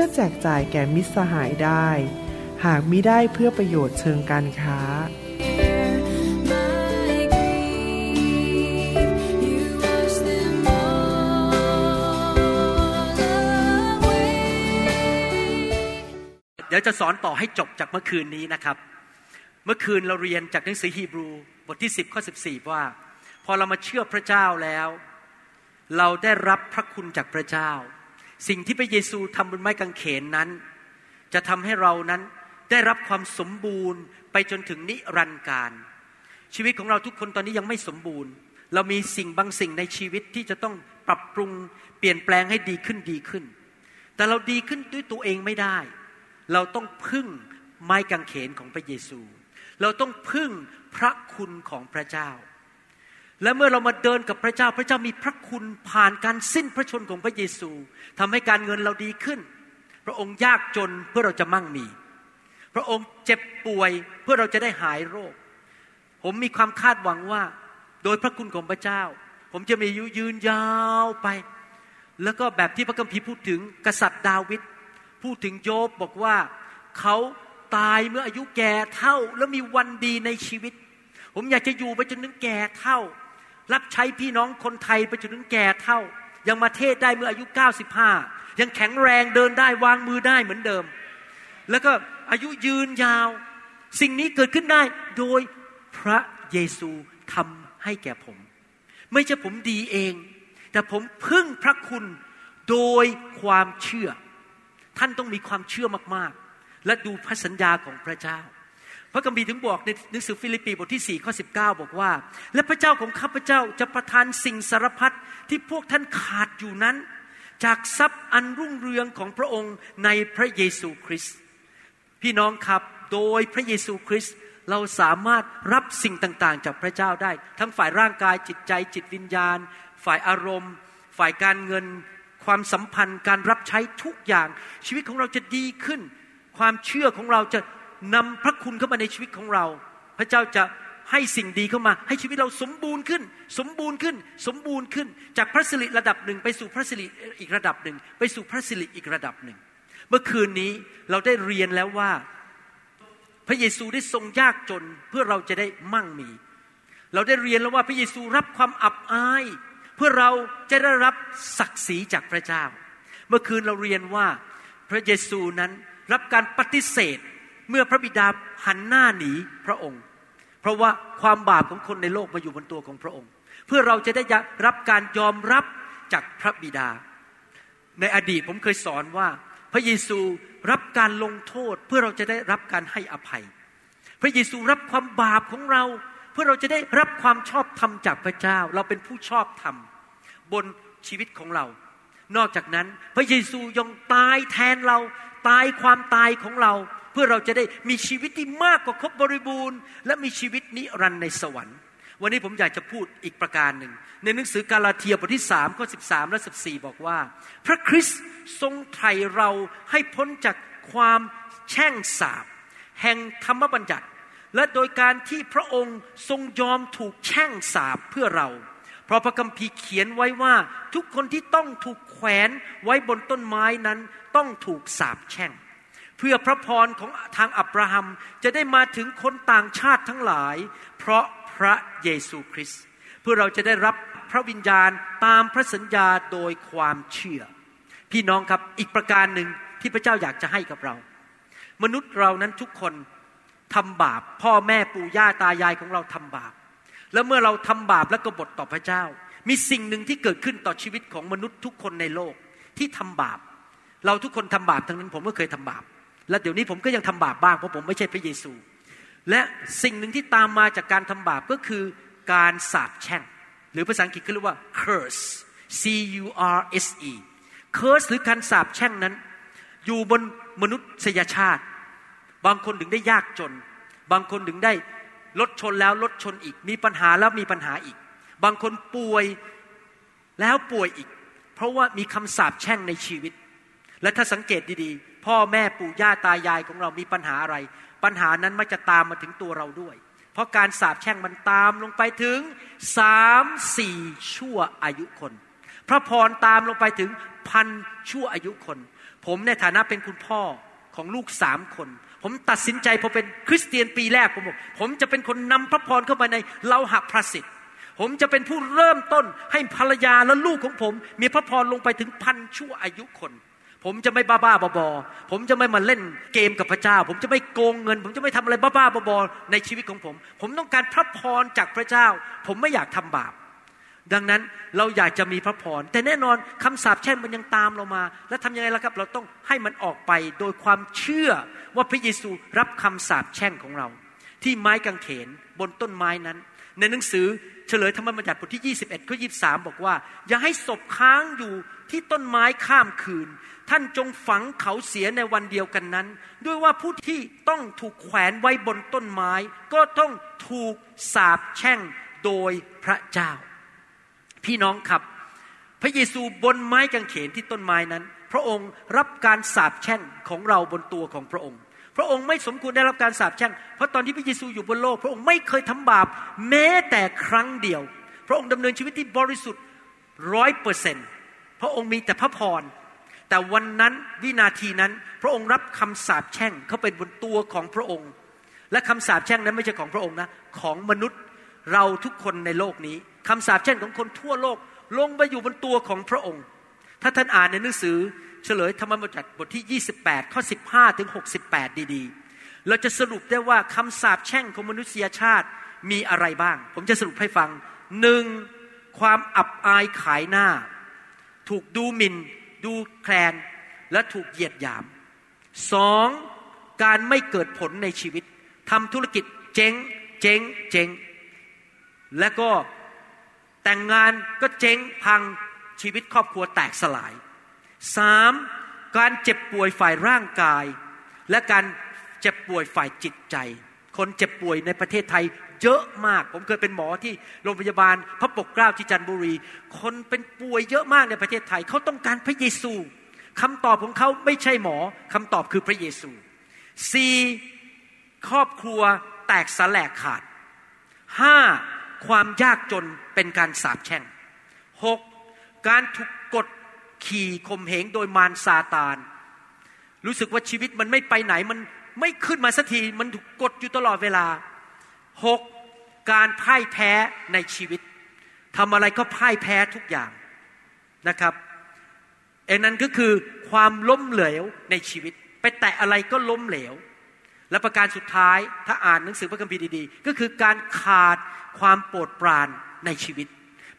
พื่อแจกจ่ายแก่มิตรสหายได้ หากมิได้เพื่อประโยชน์เชิงการค้า เดี๋ยวจะสอนต่อให้จบจากเมื่อคืนนี้นะครับ เมื่อคืนเราเรียนจากหนังสือฮีบรูบทที่ 10ข้อ14 ว่า พอเรามาเชื่อพระเจ้าแล้ว เราได้รับพระคุณจากพระเจ้า สิ่งที่พระเยซูทำบนไม้กางเขนนั้น จะทำให้เรานั้นได้รับความสมบูรณ์ไปจนถึงนิรันดร์การ ชีวิตของเราทุกคนตอนนี้ยังไม่สมบูรณ์ เรามีสิ่งบางสิ่งในชีวิตที่จะต้องปรับปรุงเปลี่ยนแปลงให้ดีขึ้นดีขึ้น แต่เราดีขึ้นด้วยตัวเองไม่ได้ เราต้องพึ่งไม้กางเขนของพระเยซู เราต้องพึ่งพระคุณของพระเจ้า และเมื่อเรามาเดินกับพระเจ้าพระเจ้ามีพระคุณผ่านการสิ้นพระชนของพระเยซูทำให้การเงินเราดีขึ้น พระองค์ยากจนเพื่อเราจะมั่งมี พระองค์เจ็บป่วยเพื่อเราจะได้หายโรค ผมมีความคาดหวังว่า โดยพระคุณของพระเจ้า ผมจะมีอายุยืนยาวไป แล้วก็แบบที่พระคัมภีร์พูดถึงกษัตริย์ดาวิดพูดถึงโยบบอกว่าเขาตายเมื่ออายุแก่เท่า แล้วมีวันดีในชีวิต ผมอยากจะอยู่ไปจนถึงแก่เท่า รับใช้พี่น้องคนไทยไปจนถึงแก่เท่า ยังมาเทศได้เมื่ออายุ 95 ยังแข็งแรงเดินได้วางมือได้เหมือนเดิม แล้วก็อายุยืนยาว สิ่งนี้เกิดขึ้นได้โดยพระเยซูทำให้แก่ผม ไม่ใช่ผมดีเอง แต่ผมพึ่งพระคุณโดยความเชื่อ ท่านต้องมีความเชื่อมากๆ และดูพระสัญญาของพระเจ้า พระคัมภีร์ถึงบอกในหนังสือฟิลิปปีบทที่4ข้อ19 บอกว่า และพระเจ้าของข้าพเจ้าจะประทานสิ่งสารพัดที่พวกท่านขาดอยู่นั้น จากทรัพย์อันรุ่งเรืองของพระองค์ในพระเยซูคริสต์พี่น้องครับโดยพระเยซูคริสต์เราสามารถรับสิ่งต่างๆ จากพระเจ้าได้ ทั้งฝ่ายร่างกายจิตใจจิตวิญญาณ ฝ่ายอารมณ์ ฝ่ายการเงิน ความสัมพันธ์ การรับใช้ทุกอย่าง ชีวิตของเราจะดีขึ้น ความเชื่อของเราจะ นำพระคุณเข้ามาในชีวิตของเรา พระเจ้าจะให้สิ่งดีเข้ามา ให้ชีวิตเราสมบูรณ์ขึ้น สมบูรณ์ขึ้น สมบูรณ์ขึ้น จากพระสิริระดับหนึ่งไปสู่พระสิริอีกระดับหนึ่ง ไปสู่พระสิริอีกระดับหนึ่ง เมื่อคืนนี้เราได้เรียนแล้วว่า พระเยซูได้ทรงยากจนเพื่อเราจะได้มั่งมี เราได้เรียนแล้วว่าพระเยซูรับความอับอาย เพื่อเราจะได้รับศักดิ์ศรีจากพระเจ้า เมื่อคืนเราเรียนว่าพระเยซูนั้นรับการปฏิเสธ เมื่อพระบิดาหันหน้าหนีพระองค์ เพราะว่าความบาปของคนในโลกมาอยู่บนตัวของพระองค์ เพื่อเราจะได้รับการยอมรับจากพระบิดา ในอดีตผมเคยสอนว่า พระเยซูรับการลงโทษเพื่อเราจะได้รับการให้อภัย พระเยซูรับความบาปของเรา เพื่อเราจะได้รับความชอบธรรมจากพระเจ้า เราเป็นผู้ชอบธรรมบนชีวิตของเรา นอกจากนั้นพระเยซูยังตายแทนเราตายความตายของเรา เพื่อเราจะได้มีชีวิตที่มากกว่าครบบริบูรณ์ และมีชีวิตนิรันดร์ในสวรรค์ วันนี้ผมอยากจะพูดอีกประการหนึ่ง ในหนังสือกาลาเทียบทที่สามข้อสิบสามและสิบสี่บอกว่า พระคริสต์ทรงไถ่เราให้พ้นจากความแช่งสาบ แห่งธรรมบัญญัติ และโดยการที่พระองค์ทรงยอมถูกแช่งสาบเพื่อเรา เพราะพระคัมภีร์เขียนไว้ว่าทุกคนที่ต้องถูกแขวนไว้บนต้นไม้นั้นต้องถูกสาบแช่ง เพื่อพระพรของทางอับราฮัมจะได้มาถึงคนต่างชาติทั้งหลาย เพราะพระเยซูคริสต์เพื่อเราจะได้รับพระวิญญาณตามพระสัญญาโดยความเชื่อ พี่น้องครับอีกประการหนึ่งที่พระเจ้าอยากจะให้กับเรา มนุษย์เรานั้นทุกคนทำบาป พ่อแม่ปู่ย่าตายายของเราทำบาป แล้วเมื่อเราทำบาปและกบฏต่อพระเจ้า มีสิ่งหนึ่งที่เกิดขึ้นต่อชีวิตของมนุษย์ทุกคนในโลกที่ทำบาป เราทุกคนทำบาปทั้งนั้นผมก็เคยทำบาป และเดี๋ยวนี้ผมก็ยังทำบาปบ้างเพราะผมไม่ใช่พระเยซู และสิ่งหนึ่งที่ตามมาจากการทำบาปก็คือการสาปแช่ง หรือภาษาอังกฤษเขาเรียกว่า curse C U R S E curse หรือการสาปแช่งนั้น อยู่บนมนุษยชาติ บางคนถึงได้ยากจน บางคนถึงได้รถชนแล้วรถชนอีก มีปัญหาแล้วมีปัญหาอีก บางคนป่วยแล้วป่วยอีก เพราะว่ามีคำสาปแช่งในชีวิต และถ้าสังเกตดีๆ พ่อแม่ปู่ย่าตายายของเรามีปัญหาอะไร ปัญหานั้นมักจะตามมาถึงตัวเราด้วย เพราะการสาปแช่งมันตามลงไปถึงสามสี่ชั่วอายุคน พระพรตามลงไปถึงพันชั่วอายุคน ผมในฐานะเป็นคุณพ่อของลูกสามคน ผมตัดสินใจพอเป็นคริสเตียนปีแรกผมบอกผมจะเป็นคนนำพระพรเข้ามาในเลาหะพระสิทธิ์ผมจะเป็นผู้เริ่มต้นให้ภรรยาและลูกของผม มีพระพรลงไปถึงพันชั่วอายุคน ผมจะไม่บ้าบ้าบอๆผมจะไม่มาเล่นเกมกับพระเจ้า ผมจะไม่โกงเงิน ผมจะไม่ทำอะไรบ้าบ้าบอๆในชีวิตของผม ผมต้องการพระพรจากพระเจ้า ผมไม่อยากทำบาป ดังนั้นเราอยากจะมีพระพร แต่แน่นอนคำสาปแช่งมันยังตามเรามา แล้วทำยังไงล่ะครับ เราต้องให้มันออกไปโดยความเชื่อว่าพระเยซูรับคำสาปแช่งของเรา ที่ไม้กางเขนบนต้นไม้นั้น ในหนังสือเฉลยธรรมบัญญัติบทที่ 21ข้อ23 บอกว่า อย่าให้ศพค้างอยู่ ที่ต้นไม้ข้ามคืน ท่านจงฝังเขาเสียในวันเดียวกันนั้น ด้วยว่าผู้ที่ต้องถูกแขวนไว้บนต้นไม้ ก็ต้องถูกสาปแช่งโดยพระเจ้า พี่น้องครับ พระเยซูบนไม้กางเขนที่ต้นไม้นั้น พระองค์รับการสาปแช่งของเราบนตัวของพระองค์พระองค์ไม่สมควรได้รับการสาปแช่ง เพราะตอนที่พระเยซูอยู่บนโลก พระองค์ไม่เคยทำบาปแม้แต่ครั้งเดียว พระองค์ดำเนินชีวิตที่บริสุทธิ์ร้อยเปอร์เซ็นต์ พระองค์มีแต่พระพร แต่วันนั้นวินาทีนั้น พระองค์รับคำสาปแช่งเขาไปบนตัวของพระองค์ และคำสาปแช่งนั้นไม่ใช่ของพระองค์นะของมนุษย์เราทุกคนในโลกนี้คำสาปแช่งของคนทั่วโลกลงไปอยู่บนตัวของพระองค์ ถ้าท่านอ่านในหนังสือเฉลยธรรมบัญญัติบทที่ 28 ข้อ 15 ถึง 68 ดีๆ เราจะสรุปได้ว่าคำสาปแช่งของมนุษยชาติมีอะไรบ้าง ผมจะสรุปให้ฟังหนึ่งความอับอายขายหน้า ถูกดูหมิน่น ดูแคลน และถูกเหยียดหยามสองการไม่เกิดผลในชีวิตทำธุรกิจเจ๊ง เจ๊ง เจ๊ง และก็แต่งงานก็เจ๊งพังชีวิตครอบครัวแตกสลายสามการเจ็บป่วยฝ่ายร่างกาย และการเจ็บป่วยฝ่ายจิตใจ คนเจ็บป่วยในประเทศไทย เยอะมาก ผมเคยเป็นหมอที่โรงพยาบาลพระปกเกล้าที่จันทบุรี คนเป็นป่วยเยอะมากในประเทศไทยเขาต้องการพระเยซูคำตอบของเขาไม่ใช่หมอคำตอบคือพระเยซูสี่ครอบครัวแตกสลายขาดห้าความยากจนเป็นการสาปแช่งหกการถูกกดขี่ข่มเหงโดยมารซาตาน รู้สึกว่าชีวิตมันไม่ไปไหนมันไม่ขึ้นมาสักทีมันถูกกดอยู่ตลอดเวลา หกการพ่ายแพ้ในชีวิตทำอะไรก็พ่ายแพ้ทุกอย่างนะครับเอ็นั้นก็คือความล้มเหลวในชีวิต ไปแตะอะไรก็ล้มเหลว และประการสุดท้ายถ้าอ่านหนังสือพระคัมภีร์ดีๆ ก็คือการขาดความโปรดปรานในชีวิต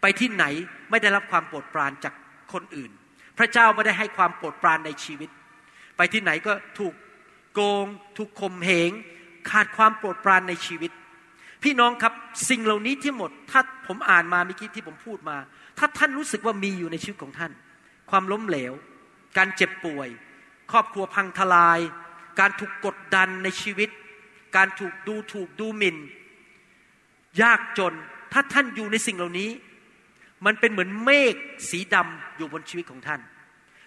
ไปที่ไหนไม่ได้รับความโปรดปรานจากคนอื่น พระเจ้าไม่ได้ให้ความโปรดปรานในชีวิต ไปที่ไหนก็ถูกโกง ถูกข่มเหงขาดความโปรดปรานในชีวิต พี่น้องครับสิ่งเหล่านี้ที่หมด ถ้าผมอ่านมาเมื่อกี้ที่ผมพูดมา ถ้าท่านรู้สึกว่ามีอยู่ในชีวิตของท่าน ความล้มเหลว การเจ็บป่วย ครอบครัวพังทลาย การถูกกดดันในชีวิต การถูกดูถูกดูหมิน่น ยากจนถ้าท่านอยู่ในสิ่งเหล่านี้ มันเป็นเหมือนเมฆสีดำอยู่บนชีวิตของท่าน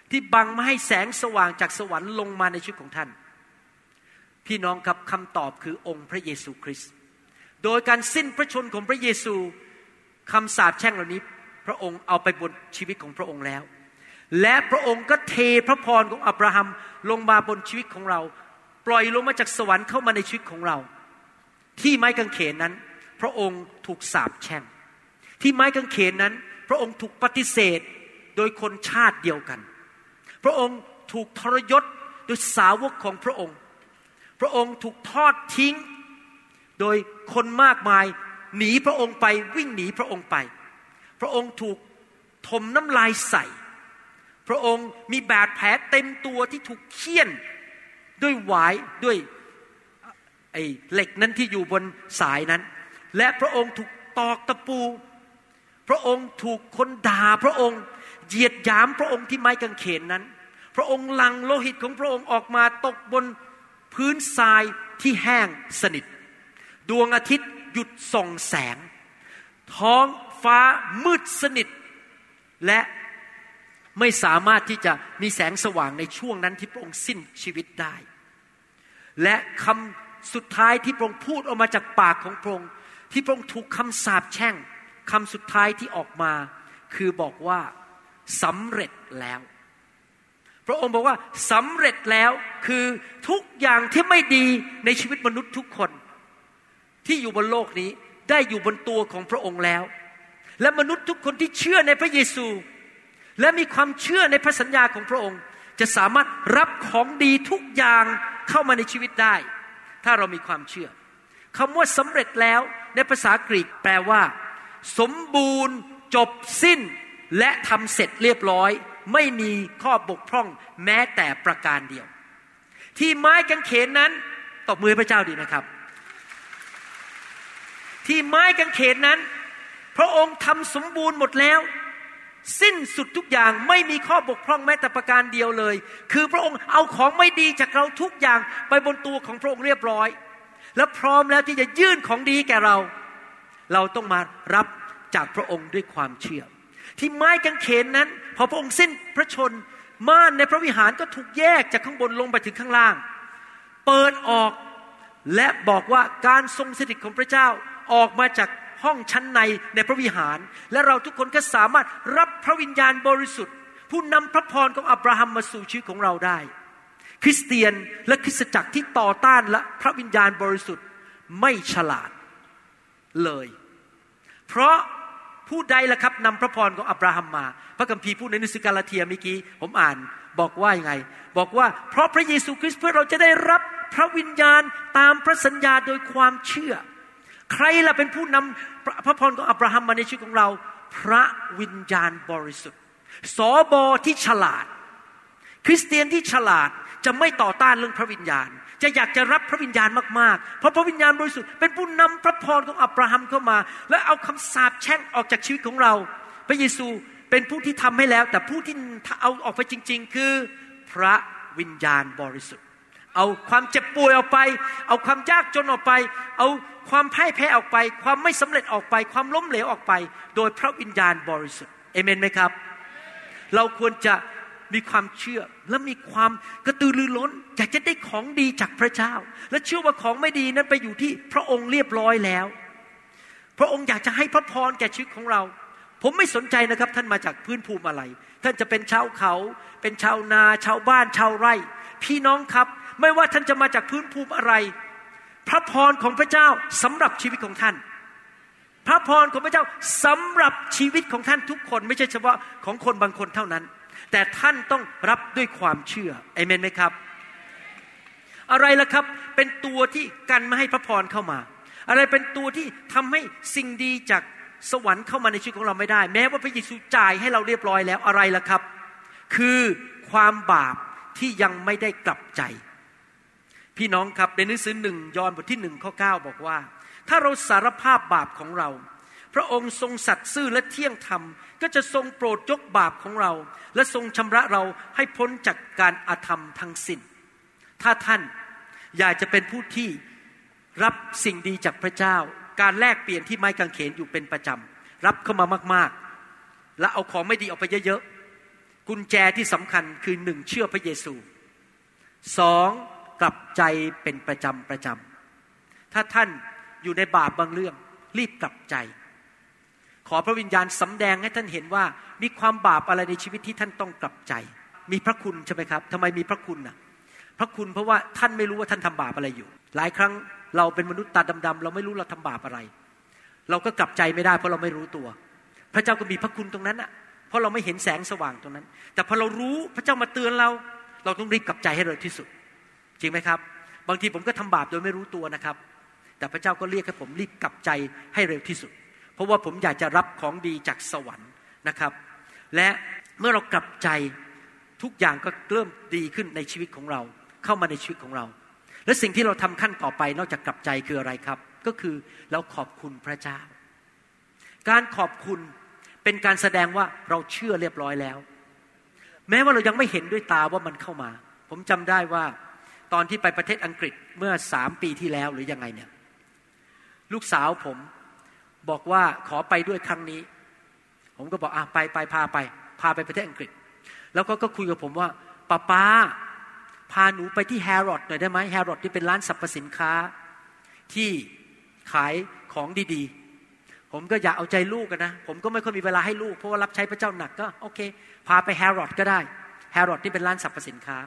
ที่บังไม่ให้แสงสว่างจากสวรรค์ลงมาในชีวิตของท่าน พี่น้องครับคำตอบคือองค์พระเยซูคริสต์ โดยการสิ้นพระชนของพระเยซูคำสาปแช่งเหล่านี้ พระองค์เอาไปบนชีวิตของพระองค์แล้ว และพระองค์ก็เทพระพรของอับราฮัมลงมาบนชีวิตของเรา ปล่อยลงมาจากสวรรค์เข้ามาในชีวิตของเรา ที่ไม้กางเขนนั้น พระองค์ถูกสาปแช่ง ที่ไม้กางเขนนั้น พระองค์ถูกปฏิเสธโดยคนชาติเดียวกัน พระองค์ถูกทรยศโดยสาวกของพระองค์ พระองค์ถูกทอดทิ้ง โดยคนมากมายหนีพระองค์ไปวิ่งหนีพระองค์ไป พระองค์ถูกถมน้ำลายใส่ พระองค์มีบาดแผลเต็มตัวที่ถูกเคี่ยนด้วยหวายด้วยไอ้เหล็กนั้นที่อยู่บนสายนั้น และพระองค์ถูกตอกตะปู พระองค์ถูกคนด่าพระองค์เหยียดหยามพระองค์ที่ไม้กางเขนนั้น พระองค์ลังโลหิตของพระองค์ออกมาตกบนพื้นทรายที่แห้งสนิท ดวงอาทิตย์หยุดส่องแสง ท้องฟ้ามืดสนิท และไม่สามารถที่จะมีแสงสว่างในช่วงนั้นที่พระองค์สิ้นชีวิตได้ และคำสุดท้ายที่พระองค์พูดออกมาจากปากของพระองค์ที่พระองค์ถูกคำสาปแช่งคำสุดท้ายที่ออกมา คือบอกว่าสำเร็จแล้ว พระองค์บอกว่าสำเร็จแล้วคือทุกอย่างที่ไม่ดีในชีวิตมนุษย์ทุกคน ที่อยู่บนโลกนี้ได้อยู่บนตัวของพระองค์แล้ว และมนุษย์ทุกคนที่เชื่อในพระเยซู และมีความเชื่อในพระสัญญาของพระองค์ จะสามารถรับของดีทุกอย่างเข้ามาในชีวิตได้ ถ้าเรามีความเชื่อคำว่าสำเร็จแล้วในภาษากรีกแปลว่า สมบูรณ์ จบสิ้น และทำเสร็จเรียบร้อย ไม่มีข้อบกพร่องแม้แต่ประการเดียว ที่ไม้กางเขนนั้นตบมือพระเจ้าดีนะครับ ที่ไม้กางเขนนั้น พระองค์ทำสมบูรณ์หมดแล้ว สิ้นสุดทุกอย่างไม่มีข้อบกพร่องแม้แต่ประการเดียวเลย คือพระองค์เอาของไม่ดีจากเราทุกอย่างไปบนตัวของพระองค์เรียบร้อย และพร้อมแล้วที่จะยื่นของดีแก่เรา เราต้องมารับจากพระองค์ด้วยความเชื่อ ที่ไม้กางเขนนั้น พอพระองค์สิ้นพระชนม่านในพระวิหารก็ถูกแยกจากข้างบนลงไปถึงข้างล่าง เปิดออกและบอกว่าการทรงสถิตของพระเจ้า ออกมาจากห้องชั้นในในพระวิหาร และเราทุกคนก็สามารถรับพระวิญญาณบริสุทธิ์ ผู้นำพระพรของอับราฮัมมาสู่ชีวิตของเราได้ คริสเตียนและคริสตจักรที่ต่อต้านและพระวิญญาณบริสุทธิ์ไม่ฉลาดเลย เพราะผู้ใดล่ะครับนำพระพรของอับราฮัมมา พระคัมภีร์พูดในนิสกาลาเทียเมื่อกี้ผมอ่านบอกว่ายังไง บอกว่าเพราะพระเยซูคริสต์เพื่อเราจะได้รับพระวิญญาณตามพระสัญญาโดยความเชื่อ ใครล่ะเป็นผู้นำพระพรของอับราฮัมมาในชีวิตของเรา พระวิญญาณบริสุทธิ์ สอบอที่ฉลาด คริสเตียนที่ฉลาดจะไม่ต่อต้านเรื่องพระวิญญาณ จะอยากจะรับพระวิญญาณมากๆ เพราะพระวิญญาณบริสุทธิ์เป็นผู้นำพระพรของอับราฮัมเข้ามา และเอาคำสาปแช่งออกจากชีวิตของเรา พระเยซูเป็นผู้ที่ทำให้แล้ว แต่ผู้ที่เอาออกไปจริง ๆ คือพระวิญญาณบริสุทธิ์ เอาความเจ็บป่วยออกไป เอาความยากจนออกไป เอาความพ่ายแพ้ออกไป ความไม่สำเร็จออกไป ความล้มเหลวออกไป โดยพระวิญญาณบริสุทธิ์เอเมนไหมครับ เราควรจะมีความเชื่อและมีความกระตือรือร้นอยากจะได้ของดีจากพระเจ้า และเชื่อว่าของไม่ดีนั้นไปอยู่ที่พระองค์เรียบร้อยแล้ว พระองค์อยากจะให้พระพรแก่ชีวิตของเรา ผมไม่สนใจนะครับ ท่านมาจากพื้นภูมิอะไร ท่านจะเป็นชาวเขา เป็นชาวนาชาวบ้านชาวไร่ พี่น้องครับ ไม่ว่าท่านจะมาจากพื้นภูมิอะไร พระพรของพระเจ้าสำหรับชีวิตของท่าน พระพรของพระเจ้าสำหรับชีวิตของท่านทุกคนไม่ใช่เฉพาะของคนบางคนเท่านั้น แต่ท่านต้องรับด้วยความเชื่อเอเมนไหมครับ อะไรล่ะครับเป็นตัวที่กันไม่ให้พระพรเข้ามา อะไรเป็นตัวที่ทำให้สิ่งดีจากสวรรค์เข้ามาในชีวิตของเราไม่ได้ แม้ว่าพระเยซูจ่ายให้เราเรียบร้อยแล้วอะไรล่ะครับ คือความบาปที่ยังไม่ได้กลับใจ พี่น้องครับในหนังสือหนึ่งยอห์นบทที่หนึ่งข้อเบอกว่า ถ้าเราสารภาพบาปของเรา พระองค์ทรงสัตย์ซื่อและเที่ยงธรรม ก็จะทรงโปรดยกบาปของเรา และทรงชำระเราให้พ้นจากการอาธรรมทั้งสิน้น ถ้าท่านอยากจะเป็นผู้ที่รับสิ่งดีจากพระเจ้า การแลกเปลี่ยนที่ไม้กางเขนอยู่เป็นประจำรับเข้ามามากๆ และเอาของไม่ดีออกไปเยอะๆกุญแจที่สำคัญคือหนึ่งเชื่อพระเยซูสอง กลับใจเป็นประจำประจำถ้าท่านอยู่ในบาปบางเรื่อง รีบกลับใจ ขอพระวิญญาณสำแดงให้ท่านเห็นว่า มีความบาปอะไรในชีวิตที่ท่านต้องกลับใจ มีพระคุณใช่ไหมครับทำไมมีพระคุณน่ะ พระคุณเพราะว่าท่านไม่รู้ว่าท่านทำบาปอะไรอยู่ หลายครั้งเราเป็นมนุษย์ตาดำๆเราไม่รู้เราทำบาปอะไร เราก็กลับใจไม่ได้เพราะเราไม่รู้ตัว พระเจ้าก็มีพระคุณตรงนั้นอะเพราะเราไม่เห็นแสงสว่างตรงนั้น แต่พอเรารู้พระเจ้ามาเตือนเรา เราต้องรีบกลับใจให้เร็วที่สุด จริงไหมครับ บางทีผมก็ทำบาปโดยไม่รู้ตัวนะครับ แต่พระเจ้าก็เรียกให้ผมรีบกลับใจให้เร็วที่สุด เพราะว่าผมอยากจะรับของดีจากสวรรค์นะครับ และเมื่อเรากลับใจทุกอย่างก็เริ่มดีขึ้นในชีวิตของเรา เข้ามาในชีวิตของเรา และสิ่งที่เราทำขั้นต่อไปนอกจากกลับใจคืออะไรครับ ก็คือเราขอบคุณพระเจ้า การขอบคุณเป็นการแสดงว่าเราเชื่อเรียบร้อยแล้ว แม้ว่าเรายังไม่เห็นด้วยตาว่ามันเข้ามา ผมจำได้ว่า ตอนที่ไปประเทศอังกฤษเมื่อสามปีที่แล้วหรือยังไงเนี่ย ลูกสาวผมบอกว่าขอไปด้วยครั้งนี้ ผมก็บอกอะไปไปพาไป พาไปประเทศอังกฤษ แล้วก็ก็คุยกับผมว่าป๊าป๊าพาหนูไปที่แฮร์รอดหน่อยได้ไหมแฮร์รอดที่เป็นร้านสรรพสินค้า ที่ขายของดีๆ ผมก็อยากเอาใจลูกนะ ผมก็ไม่ค่อยมีเวลาให้ลูก เพราะว่ารับใช้พระเจ้าหนักก็โอเค พาไปแฮร์รอดก็ได้แฮร์รอดที่เป็นร้านสรรพสินค้า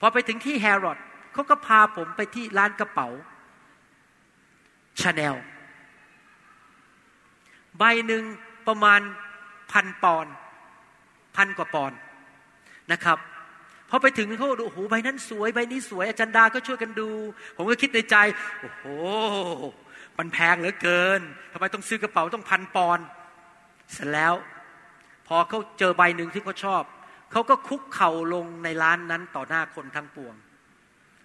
พอไปถึงที่แฮร์รอด เขาก็พาผมไปที่ร้านกระเป๋าชาแนลใบหนึ่งประมาณพันปอนพันกว่าปอนนะครับพอไปถึงเขาดูโอ้โหใบนั้นสวยใบนี้สวยอาจารย์ดาก็ช่วยกันดู ผมก็คิดในใจ โอ้โหมันแพงเหลือเกินทำไมต้องซื้อกระเป๋าต้องพันปอนเสร็จแล้ว พอเขาเจอใบหนึ่งที่เขาชอบ เขาก็คุกเข่าลงในร้านนั้นต่อหน้าคนทั้งปวง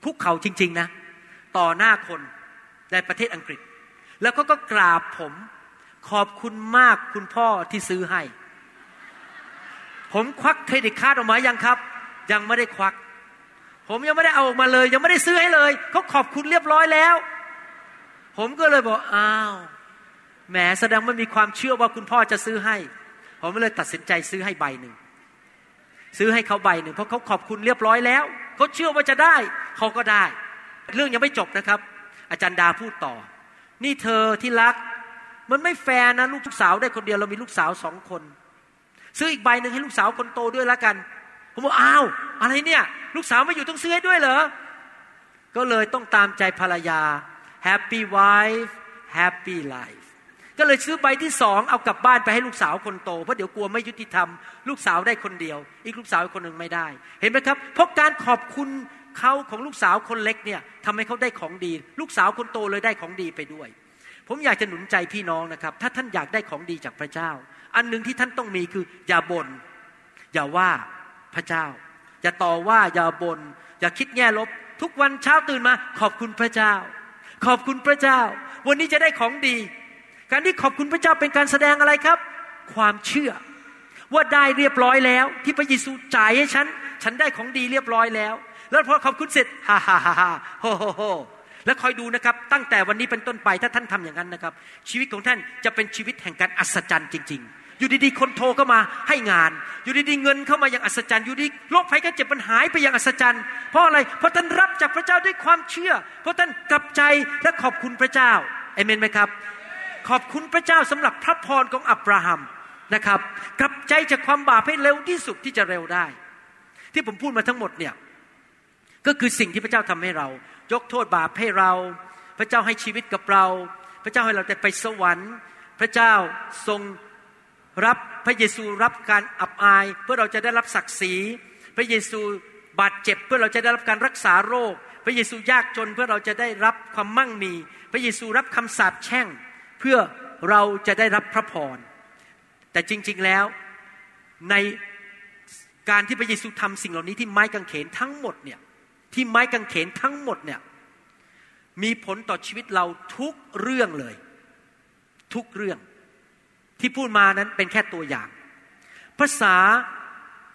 คุกเข่าจริง ๆ นะ ต่อหน้าคนในประเทศอังกฤษ แล้วก็ก็กราบผม ขอบคุณมากคุณพ่อที่ซื้อให้ ผมควักเครดิตการ์ดออกมายังครับ ยังไม่ได้ควัก ผมยังไม่ได้เอาออกมาเลย ยังไม่ได้ซื้อให้เลยเขาขอบคุณเรียบร้อยแล้ว ผมก็เลยบอกอ้าวแหมแสดงว่ามีความเชื่อว่าคุณพ่อจะซื้อให้ ผมเลยตัดสินใจซื้อให้ใบหนึ่งซื้อให้เขาใบหนึ่งเพราะเขาขอบคุณเรียบร้อยแล้ว เขาเชื่อว่าจะได้เขาก็ได้ เรื่องยังไม่จบนะครับ อาจารย์ดาพูดต่อ นี่เธอที่รัก มันไม่แฟร์นะลูกทุกสาวได้คนเดียวเรามีลูกสาวสองคน ซื้ออีกใบหนึ่งให้ลูกสาวคนโตด้วยแล้วกันผมบอกอ้าวอะไรเนี่ย ลูกสาวไม่อยู่ต้องซื้อให้ด้วยเหรอก็เลยต้องตามใจภรรยา happy wife happy life ก็เลยซื้อใบที่สองเอากลับบ้านไปให้ลูกสาวคนโตเพราะเดี๋ยวกลัวไม่ยุติธรรม ลูกสาวได้คนเดียว อีกลูกสาวคนหนึ่งไม่ได้ เห็นไหมครับ เพราะการขอบคุณเขาของลูกสาวคนเล็กเนี่ยทำให้เขาได้ของดี ลูกสาวคนโตเลยได้ของดีไปด้วย ผมอยากจะหนุนใจพี่น้องนะครับ ถ้าท่านอยากได้ของดีจากพระเจ้า อันหนึ่งที่ท่านต้องมีคือ อย่าบน่นอย่าว่าพระเจ้า อย่าต่อว่าอย่าบน่นอย่าคิดแง่ลบ ทุกวันเช้าตื่นมา ขอบคุณพระเจ้า ขอบคุณพระเจ้า วันนี้จะได้ของดี การที่ขอบคุณพระเจ้าเป็นการแสดงอะไรครับ ความเชื่อ ว่าได้เรียบร้อยแล้ว ที่พระเยซูจ่ายให้ฉัน ฉันได้ของดีเรียบร้อยแล้ว แล้วพอขอบคุณเสร็จฮ่าฮ่าฮ่าฮ่าโฮโฮโฮแล้วคอยดูนะครับ ตั้งแต่วันนี้เป็นต้นไปถ้าท่านทำอย่างนั้นนะครับ ชีวิตของท่านจะเป็นชีวิตแห่งการอัศจรรย์จริง ๆ อยู่ดีๆคนโทรเข้ามาให้งาน อยู่ดีๆเงินเข้ามาอย่างอัศจรรย์ อยู่ดีโรคภัยแค่เจ็บมันหายไปอย่างอัศจรรย์ เพราะอะไร เพราะท่านรับจากพระเจ้าด้วยความเชื่อ เพราะท่านกลับใจและขอบคุณพระเจ้าเอเมนไหมครับ ขอบคุณพระเจ้าสำหรับพระพรของอับราฮัมนะครับกลับใจจากความบาปให้เร็วที่สุดที่จะเร็วได้ ที่ผมพูดมาทั้งหมดเนี่ยก็คือสิ่งที่พระเจ้าทำให้เรา ยกโทษบาปให้เรา พระเจ้าให้ชีวิตกับเรา พระเจ้าให้เราได้ไปสวรรค์ พระเจ้าทรงรับพระเยซูรับการอับอาย เพื่อเราจะได้รับศักดิ์ศรี พระเยซูบาดเจ็บเพื่อเราจะได้รับการรักษาโรค พระเยซูยากจนเพื่อเราจะได้รับความมั่งมี พระเยซูรับคำสาปแช่ง เพื่อเราจะได้รับพระพร แต่จริง ๆแล้วในการที่พระเยซูทำสิ่งเหล่านี้ที่ไม้กางเขนทั้งหมดเนี่ยที่ไม้กางเขนทั้งหมดเนี่ยมีผลต่อชีวิตเราทุกเรื่องเลย ทุกเรื่องที่พูดมานั้นเป็นแค่ตัวอย่าง ภาษา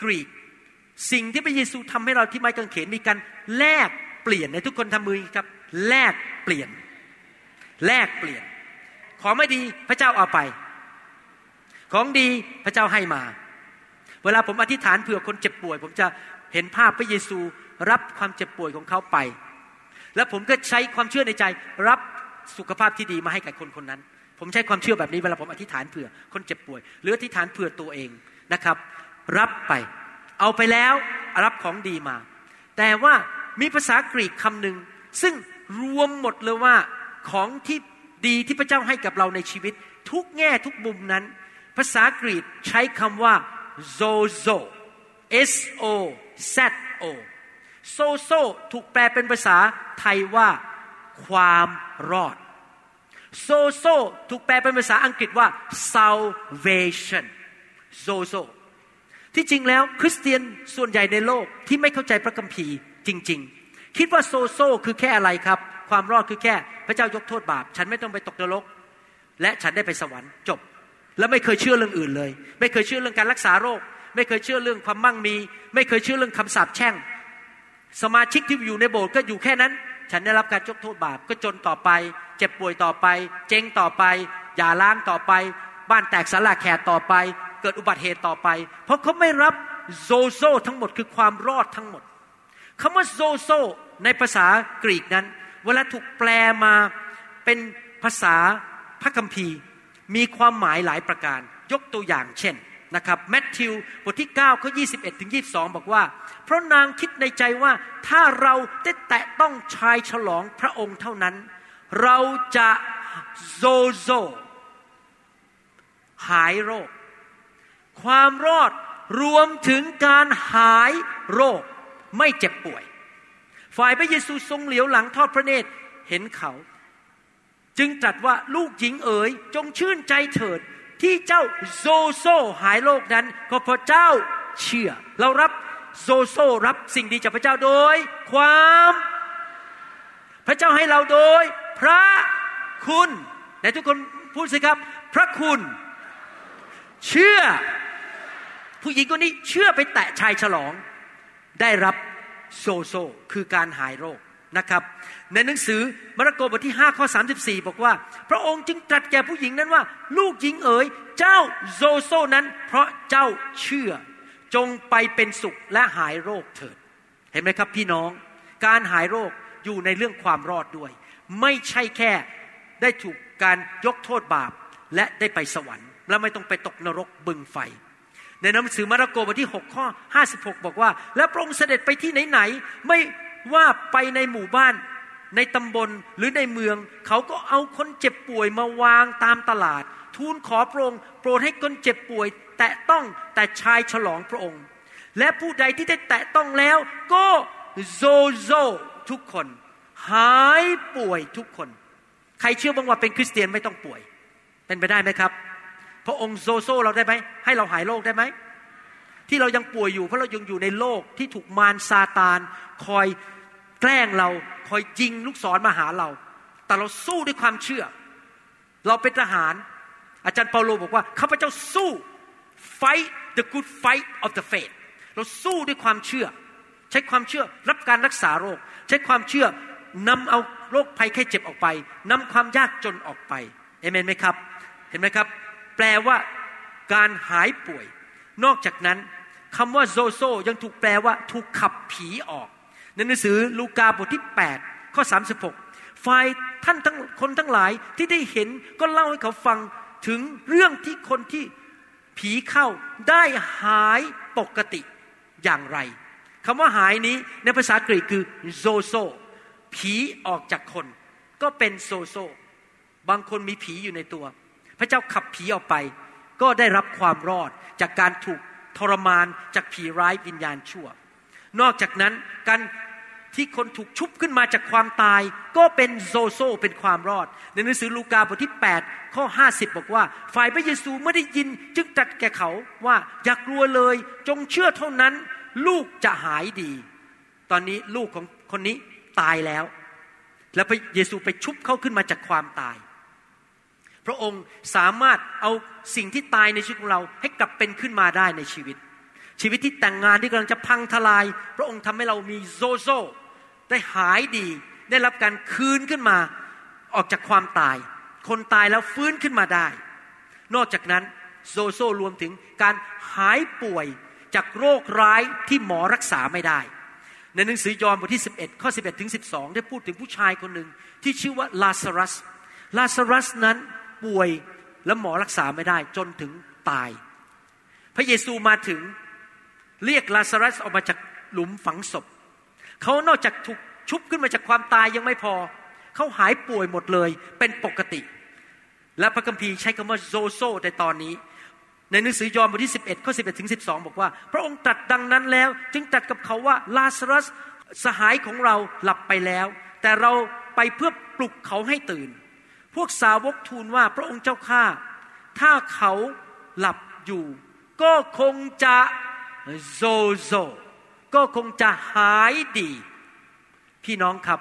กรีกสิ่งที่พระเยซูทำให้เราที่ไม้กางเขนมีการแลกเปลี่ยนในทุกคนทำมือครับแลกเปลี่ยน แลกเปลี่ยน ของไม่ดีพระเจ้าเอาไป ของดีพระเจ้าให้มา เวลาผมอธิษฐานเผื่อคนเจ็บป่วย ผมจะเห็นภาพพระเยซูรับความเจ็บป่วยของเขาไป แล้วผมก็ใช้ความเชื่อในใจรับสุขภาพที่ดีมาให้กับคนคนนั้น ผมใช้ความเชื่อแบบนี้เวลาผมอธิษฐานเผื่อคนเจ็บป่วย หรืออธิษฐานเผื่อตัวเองนะครับ รับไป เอาไปแล้วรับของดีมา แต่ว่ามีภาษากรีกคำหนึ่งซึ่งรวมหมดเลยว่าของที่ ดีที่พระเจ้าให้กับเราในชีวิต ทุกแง่ทุกมุมนั้น ภาษากรีกใช้คำว่า zozo s o z o zozo ถูกแปลเป็นภาษาไทยว่า ความรอด zozo ถูกแปลเป็นภาษาอังกฤษว่า salvation zozo ที่จริงแล้วคริสเตียนส่วนใหญ่ในโลกที่ไม่เข้าใจพระคัมภีร์จริง ๆ คิดว่าโซโซคือแค่อะไรครับ ความรอดคือแค่ พระเจ้ายกโทษบาป ฉันไม่ต้องไปตกนรก และฉันได้ไปสวรรค์จบ แล้วไม่เคยเชื่อเรื่องอื่นเลย ไม่เคยเชื่อเรื่องการรักษาโรค ไม่เคยเชื่อเรื่องความมั่งมี ไม่เคยเชื่อเรื่องคำสาปแช่ง สมาชิกที่อยู่ในโบสถ์ก็อยู่แค่นั้น ฉันได้รับการยกโทษบาปก็จนต่อไป เจ็บป่วยต่อไป เจ๊งต่อไปอย่าล้างต่อไป บ้านแตกสลายแขกต่อไป เกิดอุบัติเหตุต่อไป เพราะเขาไม่รับโซโซทั้งหมดคือความรอดทั้งหมดคำว่าโซโซในภาษากรีกนั้น เวลาถูกแปลมาเป็นภาษาพระคัมภีร์ มีความหมายหลายประการ ยกตัวอย่างเช่นนะครับแมทธิวบทที่9ข้อ21ถึง22 บอกว่า เพราะนางคิดในใจว่าถ้าเราได้แตะต้องชายฉลองพระองค์เท่านั้น เราจะโซโซ หายโรค ความรอดรวมถึงการหายโรคไม่เจ็บป่วย ฝ่ายพระเยซูทรงเหลียวหลังทอดพระเนตรเห็นเขา จึงตรัสว่าลูกหญิงเอ๋ยจงชื่นใจเถิดที่เจ้าโซโซหายโรคนั้น ก็เพราะเจ้าเชื่อ เรารับโซโซรับสิ่งดีจากพระเจ้าโดย ความ พระเจ้าให้เราโดย พระคุณไหนทุกคนพูดสิครับ พระคุณ เชื่อ ผู้หญิงคนนี้เชื่อไปแตะชายฉลอง ได้รับ โซโซ คือการหายโรคนะครับ ในหนังสือมาระโกบทที่5ข้อ34 บอกว่า พระองค์จึงตรัสแก่ผู้หญิงนั้นว่า ลูกหญิงเอ๋ยเจ้าโซโซนั้น เพราะเจ้าเชื่อ จงไปเป็นสุขและหายโรคเถิด เห็นไหมครับพี่น้อง การหายโรคอยู่ในเรื่องความรอดด้วย ไม่ใช่แค่ได้ถูกการยกโทษบาปและได้ไปสวรรค์ และไม่ต้องไปตกนรกบึงไฟ ในหนังสือมาระโกบทที่6ข้อ56 บอกว่า และพระองค์เสด็จไปที่ไหนๆไม่ว่าไปในหมู่บ้านในตำบลหรือในเมือง เขาก็เอาคนเจ็บป่วยมาวางตามตลาด ทูลขอพระองค์โปรดให้คนเจ็บป่วย แตะต้องแต่ชายฉลองพระองค์ และผู้ใดที่ได้แตะต้องแล้วก็โซโซทุกคน หายป่วยทุกคน ใครเชื่อบ้างว่าเป็นคริสเตียนไม่ต้องป่วย เป็นไปได้ไหมครับ พระองค์โซโซเราได้ไหมให้เราหายโรคได้ไหมที่เรายังป่วยอยู่เพราะเรายังอยู่ในโลกที่ถูกมารซาตาน คอยแกล้งเราคอยยิงลูกศรมาหาเรา แต่เราสู้ด้วยความเชื่อ เราเป็นทหาร อาจารย์เปาโลบอกว่าข้าพเจ้าสู้ fight the good fight of the faith เราสู้ด้วยความเชื่อ ใช้ความเชื่อรับการรักษาโรค ใช้ความเชื่อนำเอาโรคภัยแค่เจ็บออกไปนำความยากจนออกไปเอเมนไหมครับ เห็นไหมครับ แปลว่าการหายป่วย นอกจากนั้นคำว่าโซโซยังถูกแปลว่าถูกขับผีออก ในหนังสือลูกาบทที่ 8 ข้อ 36 ฝ่ายท่านทั้งคนทั้งหลายที่ได้เห็นก็เล่าให้เขาฟังถึงเรื่องที่คนที่ผีเข้าได้หายปกติอย่างไรคำว่าหายนี้ในภาษากรีกคือโซโซ ผีออกจากคน ก็เป็นโซโซ บางคนมีผีอยู่ในตัว ระเจ้าขับผีออกไป ก็ได้รับความรอดจากการถูกทรมานจากผีร้ายวิญญาณชั่ว นอกจากนั้นการที่คนถูกชุบขึ้นมาจากความตาย ก็เป็นโซโซเป็นความรอด ในหนังสือลูกาบทที่ 8 ข้อ 50 บอกว่า ฝ่ายพระเยซูไม่ได้ยินจึงตรัสแก่เขาว่าอย่ากลัวเลยจงเชื่อเท่านั้น ลูกจะหายดี ตอนนี้ลูกของคนนี้ตายแล้ว แล้วพระเยซูไปชุบเขาขึ้นมาจากความตาย พระองค์สามารถเอาสิ่งที่ตายในชีวิตของเราให้กลับเป็นขึ้นมาได้ในชีวิต ชีวิตที่แต่งงานที่กำลังจะพังทลาย พระองค์ทำให้เรามีโซโซได้หายดี ได้รับการคืนขึ้นมาออกจากความตาย คนตายแล้วฟื้นขึ้นมาได้ นอกจากนั้นโซโซรวมถึงการหายป่วยจากโรคร้ายที่หมอรักษาไม่ได้ ในหนังสือยอห์นบทที่ 11 ข้อ 11 ถึง 12 ได้พูดถึงผู้ชายคนหนึ่งที่ชื่อว่าลาซารัส ลาซารัสนั้น ป่วยและหมอรักษาไม่ได้จนถึงตาย พระเยซูมาถึงเรียกลาซารัสออกมาจากหลุมฝังศพ เขานอกจากถูกชุบขึ้นมาจากความตายยังไม่พอ เขาหายป่วยหมดเลยเป็นปกติ และพระคัมภีร์ใช้คำว่าโซโซในตอนนี้ ในหนังสือยอห์นบทที่ 11ข้อ11ถึง12 บอกว่า พระองค์ตรัสดังนั้นแล้ว จึงตรัสกับเขาว่าลาซารัสสหายของเราหลับไปแล้ว แต่เราไปเพื่อปลุกเขาให้ตื่น พวกสาวกทูลว่าพระองค์เจ้าข้าถ้าเขาหลับอยู่ ก็คงจะโซโซก็คงจะหายดี พี่น้องครับ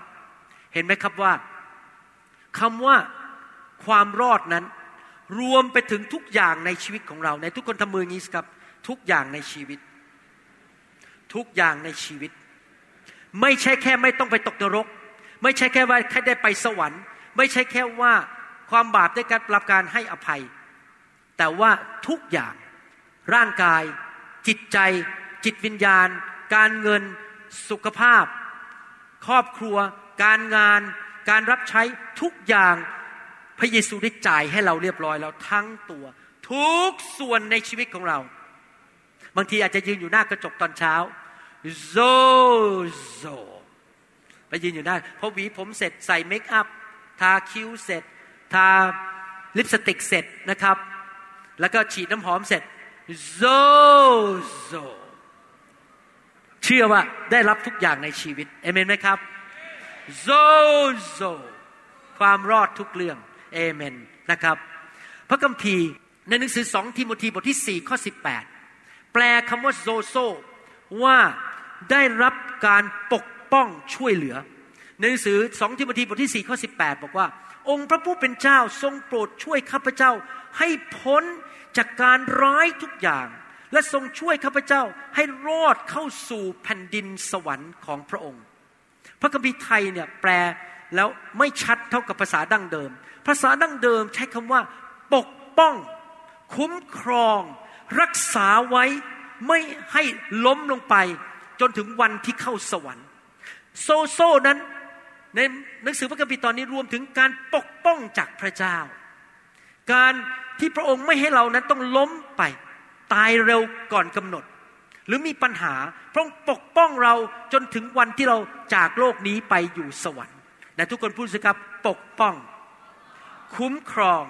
เห็นไหมครับว่าคำว่าความรอดนั้น รวมไปถึงทุกอย่างในชีวิตของเรา ในทุกคนทำมืองี้ครับ ทุกอย่างในชีวิต ทุกอย่างในชีวิต ไม่ใช่แค่ไม่ต้องไปตกนรก ไม่ใช่แค่ว่าแค่ได้ไปสวรรค์ ไม่ใช่แค่ว่าความบาปได้การรับการให้อภัย แต่ว่าทุกอย่างร่างกาย จิตใจ จิตวิญญาณ การเงิน สุขภาพ ครอบครัว การงาน การรับใช้ทุกอย่างพระเยซูได้จ่ายให้เราเรียบร้อยแล้วทั้งตัว ทุกส่วนในชีวิตของเรา บางทีอาจจะยืนอยู่หน้ากระจกตอนเช้า sozo ไปยืนอยู่หน้าพอหวีผมเสร็จใส่ makeup ทาคิ้วเสร็จ ทาลิปสติกเสร็จนะครับ แล้วก็ฉีดน้ำหอมเสร็จ sozo เชื่อว่าได้รับทุกอย่างในชีวิตเอเมนไหมครับ sozo ความรอดทุกเรื่องเอเมนนะครับ พระคัมภีร์ในหนังสือสองทิโมธีบทที่4ข้อ18 แปลคำว่าโซโซว่าได้รับการปกป้องช่วยเหลือ ในหนังสือสองทิโมธีบทที่4ข้อ18บอกว่า องค์พระผู้เป็นเจ้าทรงโปรดช่วยข้าพเจ้าให้พ้นจากการร้ายทุกอย่าง และทรงช่วยข้าพเจ้าให้รอดเข้าสู่แผ่นดินสวรรค์ของพระองค์ พระคัมภีร์ไทยเนี่ยแปลแล้วไม่ชัดเท่ากับภาษาดั้งเดิม ภาษาดั้งเดิมใช้คำว่า ปกป้อง คุ้มครอง รักษาไว้ไม่ให้ล้มลงไปจนถึงวันที่เข้าสวรรค์ โซโซนั้น ในหนังสือพระคัมภีร์ตอนนี้รวมถึงการปกป้องจากพระเจ้า การที่พระองค์ไม่ให้เรานั้นต้องล้มไป ตายเร็วก่อนกำหนด หรือมีปัญหาพระองค์ปกป้องเราจนถึงวันที่เราจากโลกนี้ไปอยู่สวรรค์แต่ทุกคนพูดสิครับปกป้อง คุ้มครอง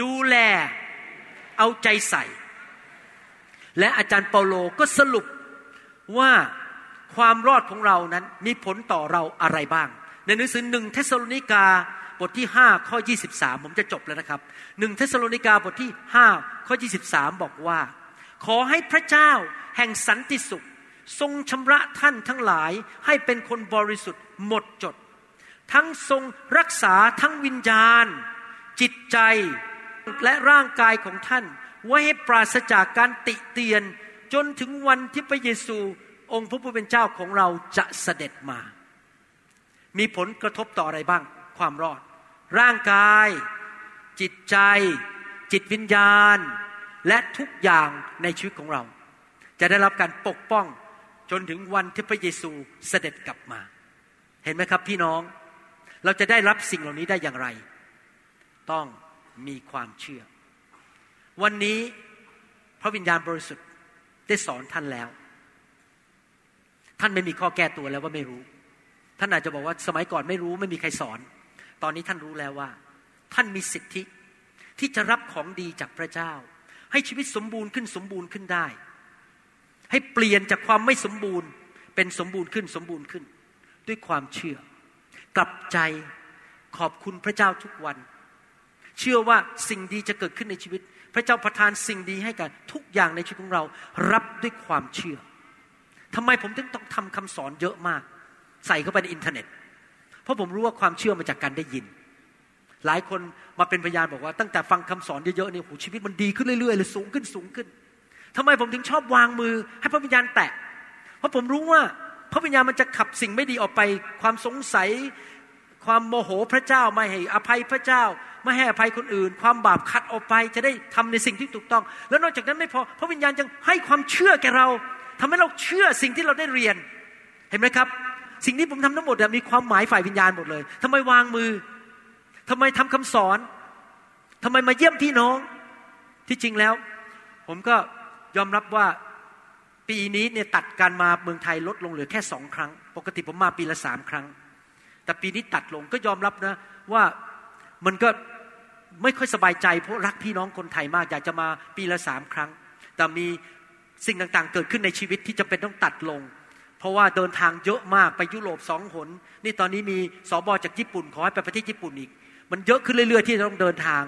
ดูแล เอาใจใส่ และอาจารย์เปาโลก็สรุปว่า ความรอดของเรานั้นมีผลต่อเราอะไรบ้าง ในหนังสือหนึ่งเทสโลนิกาบทที่ 5 ข้อ 23 ผมจะจบแล้วนะครับหนึ่งเทสโลนิกาบทที่ 5 ข้อ 23 บอกว่า ขอให้พระเจ้าแห่งสันติสุข ทรงชำระท่านทั้งหลายให้เป็นคนบริสุทธิ์หมดจด ทั้งทรงรักษาทั้งวิญญาณ จิตใจและร่างกายของท่าน ไว้ให้ปราศจากการติเตียนจนถึงวันที่พระเยซู องค์พระผู้เป็นเจ้าของเราจะเสด็จมา มีผลกระทบต่ออะไรบ้าง ความรอด ร่างกาย จิตใจ จิตวิญญาณ และทุกอย่างในชีวิตของเรา จะได้รับการปกป้องจนถึงวันที่พระเยซูเสด็จกลับมา เห็นไหมครับพี่น้อง เราจะได้รับสิ่งเหล่านี้ได้อย่างไร ต้องมีความเชื่อ วันนี้พระวิญญาณบริสุทธิ์ได้สอนท่านแล้ว ท่านไม่มีข้อแก้ตัวแล้วว่าไม่รู้ ท่านอาจจะบอกว่าสมัยก่อนไม่รู้ไม่มีใครสอน ตอนนี้ท่านรู้แล้วว่า ท่านมีสิทธิที่จะรับของดีจากพระเจ้า ให้ชีวิตสมบูรณ์ขึ้นสมบูรณ์ขึ้นได้ ให้เปลี่ยนจากความไม่สมบูรณ์ เป็นสมบูรณ์ขึ้นสมบูรณ์ขึ้น ด้วยความเชื่อกลับใจขอบคุณพระเจ้าทุกวัน เชื่อว่าสิ่งดีจะเกิดขึ้นในชีวิต พระเจ้าประทานสิ่งดีให้กันทุกอย่างในชีวิตของเรา รับด้วยความเชื่อ ทำไมผมถึงต้องทำคำสอนเยอะมาก ใส่เข้าไปในอินเทอร์เน็ต เพราะผมรู้ว่าความเชื่อมาจากการได้ยิน หลายคนมาเป็นพยานบอกว่าตั้งแต่ฟังคำสอนเยอะๆเนี่ยโหชีวิตมันดีขึ้นเรื่อยๆเลยสูงขึ้นสูงขึ้นทำไมผมถึงชอบวางมือ ให้พระวิญญาณแตะ เพราะผมรู้ว่าพระวิญญาณมันจะขับสิ่งไม่ดีออกไป ความสงสัย ความโมโหพระเจ้าไม่ให้อภัยพระเจ้าไม่ให้อภัยคนอื่น ความบาปคัดออกไปจะได้ทำในสิ่งที่ถูกต้อง แล้วนอกจากนั้นไม่พอพระวิญญาณยังให้ความเชื่อแก่เรา ทำให้เราเชื่อสิ่งที่เราได้เรียน เห็นไหมครับ สิ่งที่ผมทำทั้งหมดมีความหมายฝ่ายวิญญาณหมดเลยทำไมวางมือทำไมทำคำสอนทำไมมาเยี่ยมพี่น้อง ที่จริงแล้ว ผมก็ยอมรับว่าปีนี้เนี่ยตัดการมาเมืองไทยลดลงเหลือแค่สองครั้ง ปกติผมมาปีละสามครั้ง แต่ปีนี้ตัดลงก็ยอมรับนะว่ามันก็ไม่ค่อยสบายใจเพราะรักพี่น้องคนไทยมาก อยากจะมาปีละสามครั้ง แต่มี สิ่งต่างๆ เกิดขึ้นในชีวิตที่จะเป็นต้องตัดลง เพราะว่าเดินทางเยอะมากไปยุโรปสองหน นี่ตอนนี้มีสอบอจากญี่ปุ่นขอให้ไปประเทศญี่ปุ่นอีก มันเยอะขึ้นเรื่อยๆที่ต้องเดินทาง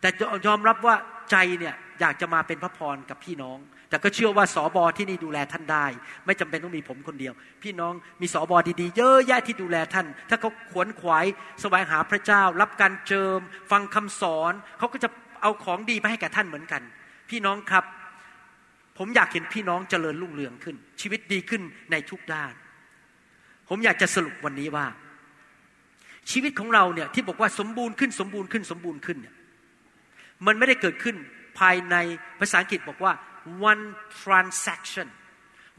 แต่ยอมรับว่าใจเนี่ยอยากจะมาเป็นพระพรกับพี่น้อง แต่ก็เชื่อว่าสอบอที่นี่ดูแลท่านได้ ไม่จำเป็นต้องมีผมคนเดียว พี่น้องมีสอบอดีๆ เยอะแยะที่ดูแลท่าน ถ้าเขาขวนขวายแสวงหาพระเจ้า รับการเจิม ฟังคำสอนเขาก็จะเอาของดีไปให้แก่ท่านเหมือนกัน พี่น้องครับ ผมอยากเห็นพี่น้องเจริญรุ่งเรืองขึ้น ชีวิตดีขึ้นในทุกด้าน ผมอยากจะสรุปวันนี้ว่า ชีวิตของเราเนี่ยที่บอกว่าสมบูรณ์ขึ้นสมบูรณ์ขึ้นสมบูรณ์ขึ้นเนี่ยมันไม่ได้เกิดขึ้นภายในภาษาอังกฤษบอกว่า one transaction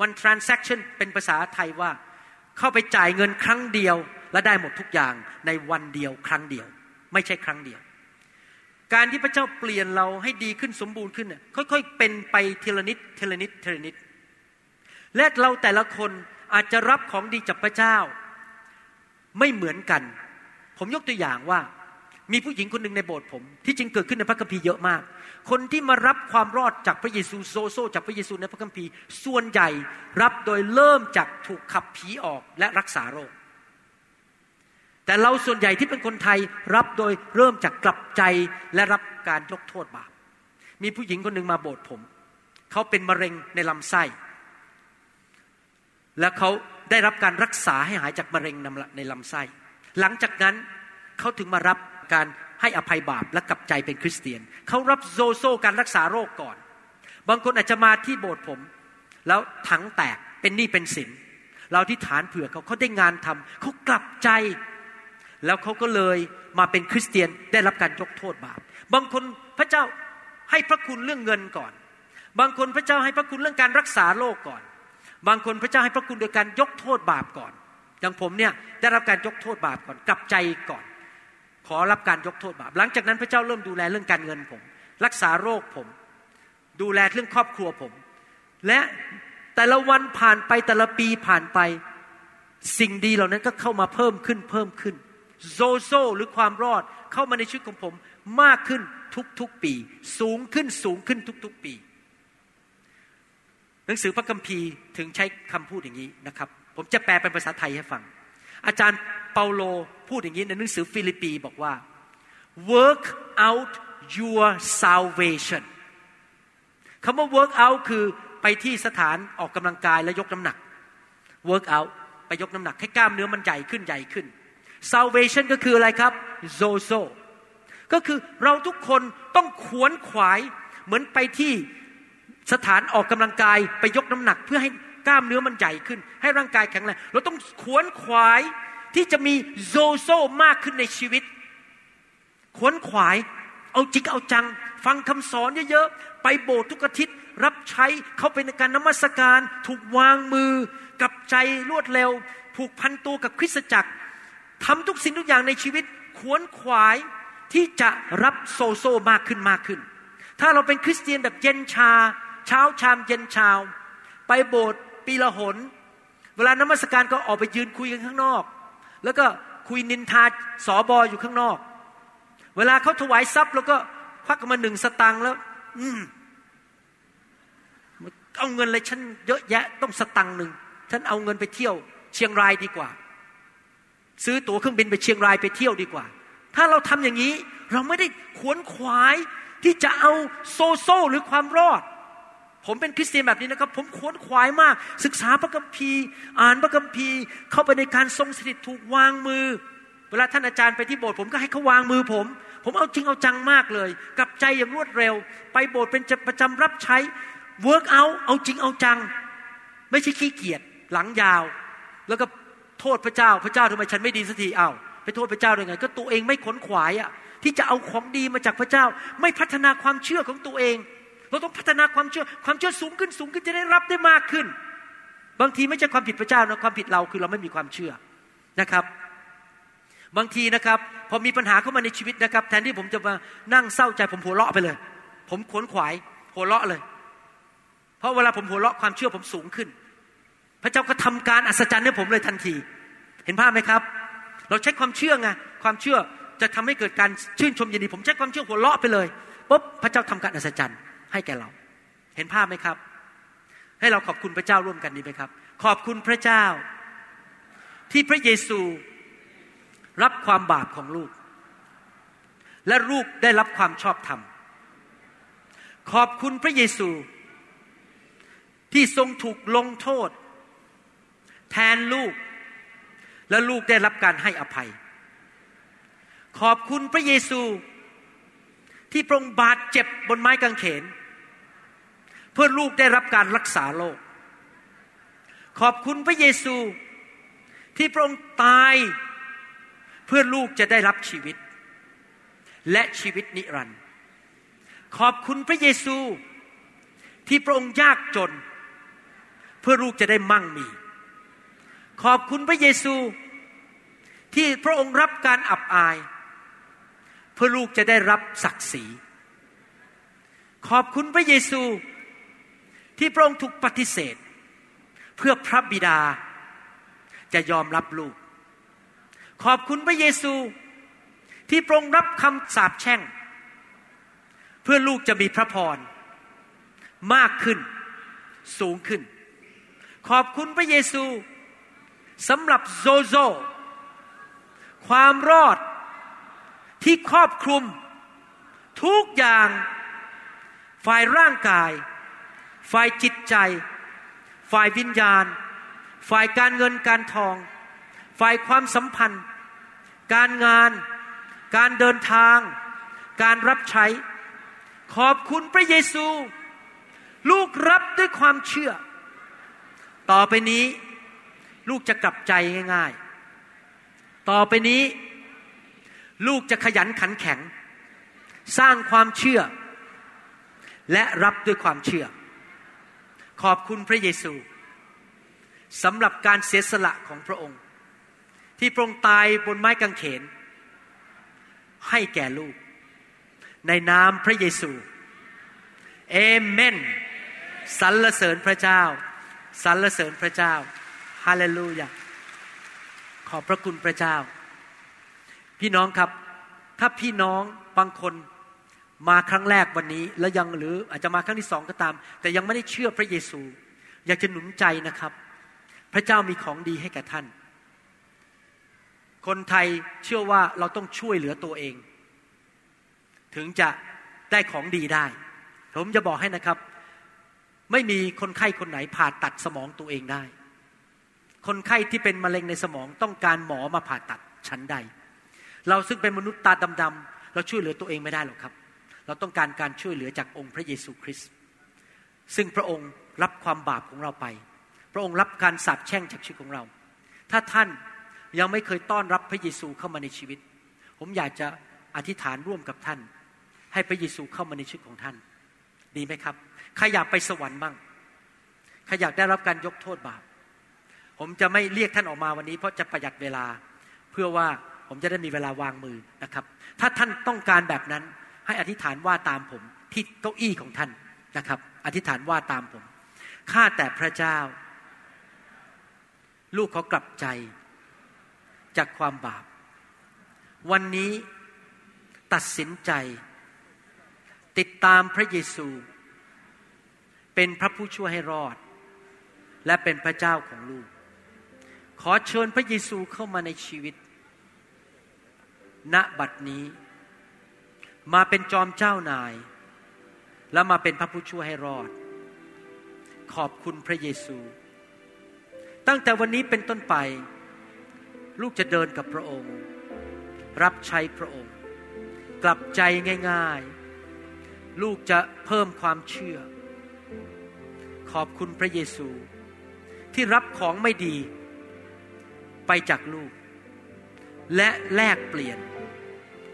one transaction เป็นภาษาไทยว่า เข้าไปจ่ายเงินครั้งเดียวและได้หมดทุกอย่างในวันเดียวครั้งเดียว ไม่ใช่ครั้งเดียว การที่พระเจ้าเปลี่ยนเราให้ดีขึ้นสมบูรณ์ขึ้นเนี่ยค่อยๆ เป็นไปทีละนิดทีละนิดทีละนิด และเราแต่ละคนอาจจะรับของดีจากพระเจ้า ไม่เหมือนกัน ผมยกตัวอย่างว่า มีผู้หญิงคนหนึ่งในโบสถ์ผม ที่จริงเกิดขึ้นในพระคัมภีร์เยอะมาก คนที่มารับความรอดจากพระเยซูโซโซ จากพระเยซูในพระคัมภีร์ส่วนใหญ่รับโดยเริ่มจากถูกขับผีออกและรักษาโรค แต่เราส่วนใหญ่ที่เป็นคนไทยรับโดยเริ่มจากกลับใจและรับการยกโทษบาป มีผู้หญิงคนหนึ่งมาโบสถ์ผม เขาเป็นมะเร็งในลำไส้ และเขาได้รับการรักษาให้หายจากมะเร็งในลำไส้ หลังจากนั้นเขาถึงมารับการให้อภัยบาปและกลับใจเป็นคริสเตียน เขารับโซโซการรักษาโรคก่อน บางคนอาจจะมาที่โบสถ์ผม แล้วถังแตกเป็นหนี้เป็นสิน เราที่ฐานเผื่อเขาเขาได้งานทำเขากลับใจ แล้วเขาก็เลยมาเป็นคริสเตียนได้รับการยกโทษบาป บางคนพระเจ้าให้พระคุณเรื่องเงินก่อน บางคนพระเจ้าให้พระคุณเรื่องการรักษาโรคก่อน บางคนพระเจ้าให้พระคุณโดยการยกโทษบาปก่อน อย่างผมเนี่ยได้รับการยกโทษบาปก่อน กลับใจก่อน ขอรับการยกโทษบาป หลังจากนั้นพระเจ้าเริ่มดูแลเรื่องการเงินผม รักษาโรคผม ดูแลเรื่องครอบครัวผม และแต่ละวันผ่านไปแต่ละปีผ่านไป สิ่งดีเหล่านั้นก็เข้ามาเพิ่มขึ้นเพิ่มขึ้น โซโซหรือความรอดเข้ามาในชีวิตของผมมากขึ้นทุกๆปี สูงขึ้นสูงขึ้นทุกๆปี หนังสือพระคัมภีร์ถึงใช้คำพูดอย่างนี้นะครับ ผมจะแปลเป็นภาษาไทยให้ฟัง อาจารย์เปาโลพูดอย่างนี้ในหนังสือฟิลิปปีบอกว่า work out your salvation คำว่า work out คือไปที่สถานออกกำลังกายและยกน้ำหนัก work out ไปยกน้ำหนักให้กล้ามเนื้อมันใหญ่ขึ้นใหญ่ขึ้น salvation ก็คืออะไรครับ zozo ก็คือเราทุกคนต้องขวนขวายเหมือนไปที่สถานออกกำลังกายไปยกน้ำหนักเพื่อให้กล้ามเนื้อมันใหญ่ขึ้น ให้ร่างกายแข็งแรงเราต้องขวนขวายที่จะมีโซโซมากขึ้นในชีวิต ขวนขวาย เอาจิกเอาจัง ฟังคำสอนเยอะๆ ไปโบสถ์ทุกอาทิตย์ รับใช้เข้าไปในการนมัสการ ถูกวางมือ กับใจรวดเร็ว ผูกพันตัวกับคริสตจักร ทำทุกสิ่งทุกอย่างในชีวิตขวนขวายที่จะรับโซโซมากขึ้นมากขึ้น ถ้าเราเป็นคริสเตียนแบบเย็นชา เช้าชามเย็นชาวไปโบสถ์ปีละหน เวลานมัสการก็ออกไปยืนคุยกันข้างนอก แล้วก็คุยนินทาสอบออยู่ข้างนอก เวลาเขาถวายทรัพย์แล้วก็ควักมาหนึ่งสตังค์แล้ว อืมเอาเงินเลยฉันเยอะแยะต้องสตังค์หนึ่งฉันเอาเงินไปเที่ยว เชียงรายดีกว่า ซื้อตั๋วเครื่องบินไปเชียงรายไปเที่ยวดีกว่า ถ้าเราทำอย่างนี้เราไม่ได้ขวนขวายที่จะเอาโซโซหรือความรอด ผมเป็นคริสเตียนแบบนี้นะครับ ผมขวนขวายมาก ศึกษาพระคัมภีร์ อ่านพระคัมภีร์ เข้าไปในการทรงสถิตถูกวางมือ เวลาท่านอาจารย์ไปที่โบสถ์ผมก็ให้เขาวางมือผม ผมเอาจริงเอาจังมากเลยกับใจอย่างรวดเร็ว ไปโบสถ์เป็นประจำรับใช้ work เอาเอาจริงเอาจัง ไม่ใช่ขี้เกียจหลังยาว แล้วก็ โทษพระเจ้า พระเจ้าทำไมฉันไม่ดีสักทีอาไปโทษพระเจ้าได้ไง ก็ตัวเองไม่ขวนขวายอะที่จะเอาของดีมาจากพระเจ้า ไม่พัฒนาความเชื่อของตัวเอง เราต้องพัฒนาความเชื่อความเชื่อสูงขึ้นสูงขึ้นจะได้รับได้มากขึ้น บางทีไม่ใช่ความผิดพระเจ้านะความผิดเราคือเราไม่มีความเชื่อนะครับ บางทีนะครับ พอมีปัญหาเข้ามาในชีวิตนะครับ แทนที่ผมจะมานั่งเศร้าใจผมหัวเราะไปเลย ผมขวนขวายหัวเราะเลย เพราะเวลาผมหัวเราะความเชื่อผมสูงขึ้น พระเจ้าก็ทำการอัศจรรย์ให้ผมเลยทันที ห็นภาพไหมครับ เราใช้ความเชื่อไงความเชื่อจะทำให้เกิดการชื่นชมยินดี ผมใช้ความเชื่อหัวเราะไปเลยปุ๊บพระเจ้าทำการอัศจรรย์ให้แก่เรา เห็นภาพไหมครับ ให้เราขอบคุณพระเจ้าร่วมกันดีไหมครับ ขอบคุณพระเจ้า ที่พระเยซูรับความบาปของลูก และลูกได้รับความชอบธรรม ขอบคุณพระเยซูที่ทรงถูกลงโทษ แทนลูก และลูกได้รับการให้อภัย ขอบคุณพระเยซูที่พระองค์บาดเจ็บบนไม้กางเขน เพื่อลูกได้รับการรักษาโรคขอบคุณพระเยซูที่พระองค์ตายเพื่อลูกจะได้รับชีวิต และชีวิตนิรันดร์ขอบคุณพระเยซูที่พระองค์ยากจน เพื่อลูกจะได้มั่งมี ขอบคุณพระเยซูที่พระองค์รับการอับอาย เพื่อลูกจะได้รับศักดิ์ศรี ขอบคุณพระเยซูที่พระองค์ถูกปฏิเสธ เพื่อพระบิดาจะยอมรับลูก ขอบคุณพระเยซูที่พระองค์รับคำสาปแช่ง เพื่อลูกจะมีพระพรมากขึ้นสูงขึ้น ขอบคุณพระเยซู สำหรับโซโซ ความรอดที่ครอบคลุม ทุกอย่างฝ่ายร่างกาย ฝ่ายจิตใจ ฝ่ายวิญญาณ ฝ่ายการเงินการทอง ฝ่ายความสัมพันธ์ การงาน การเดินทาง การรับใช้ ขอบคุณพระเยซู ลูกรับด้วยความเชื่อ ต่อไปนี้ ลูกจะกลับใจง่ายๆ ต่อไปนี้ ลูกจะขยันขันแข็ง สร้างความเชื่อ และรับด้วยความเชื่อ ขอบคุณพระเยซูสำหรับการเสียสละของพระองค์ ที่พระองค์ตายบนไม้กางเขน ให้แก่ลูก ในนามพระเยซูเอเมนสรรเสริญพระเจ้าสรรเสริญพระเจ้า ฮาเลลูยาขอบพระคุณพระเจ้า พี่น้องครับ ถ้าพี่น้องบางคนมาครั้งแรกวันนี้ แล้วยังหรืออาจจะมาครั้งที่สองก็ตาม แต่ยังไม่ได้เชื่อพระเยซู อยากจะหนุนใจนะครับ พระเจ้ามีของดีให้แก่ท่าน คนไทยเชื่อว่าเราต้องช่วยเหลือตัวเอง ถึงจะได้ของดีได้ ผมจะบอกให้นะครับ ไม่มีคนไข้คนไหนผ่าตัดสมองตัวเองได้ คนไข้ที่เป็นมะเร็งในสมองต้องการหมอมาผ่าตัดชั้นใด เราซึ่งเป็นมนุษย์ตาดำๆเราช่วยเหลือตัวเองไม่ได้หรอกครับ เราต้องการการช่วยเหลือจากองค์พระเยซูคริสต์ซึ่งพระองค์รับความบาปของเราไป พระองค์รับการสาปแช่งจากชีวิตของเรา ถ้าท่านยังไม่เคยต้อนรับพระเยซูเข้ามาในชีวิต ผมอยากจะอธิษฐานร่วมกับท่าน ให้พระเยซูเข้ามาในชีวิตของท่าน ดีไหมครับใครอยากไปสวรรค์บ้างใครอยากได้รับการยกโทษบาป ผมจะไม่เรียกท่านออกมาวันนี้ เพราะจะประหยัดเวลา เพื่อว่าผมจะได้มีเวลาวางมือนะครับ ถ้าท่านต้องการแบบนั้นให้อธิษฐานว่าตามผมที่เก้าอี้ของท่านนะครับ อธิษฐานว่าตามผมข้าแต่พระเจ้า ลูกเขากลับใจจากความบาป วันนี้ตัดสินใจ ติดตามพระเยซู เป็นพระผู้ช่วยให้รอด และเป็นพระเจ้าของลูก ขอเชิญพระเยซูเข้ามาในชีวิต ณบัดนี้ มาเป็นจอมเจ้านาย และมาเป็นพระผู้ช่วยให้รอด ขอบคุณพระเยซู ตั้งแต่วันนี้เป็นต้นไป ลูกจะเดินกับพระองค์ รับใช้พระองค์ กลับใจง่าย ๆ ลูกจะเพิ่มความเชื่อ ขอบคุณพระเยซูที่รับของไม่ดี ไปจากลูก และแลกเปลี่ยน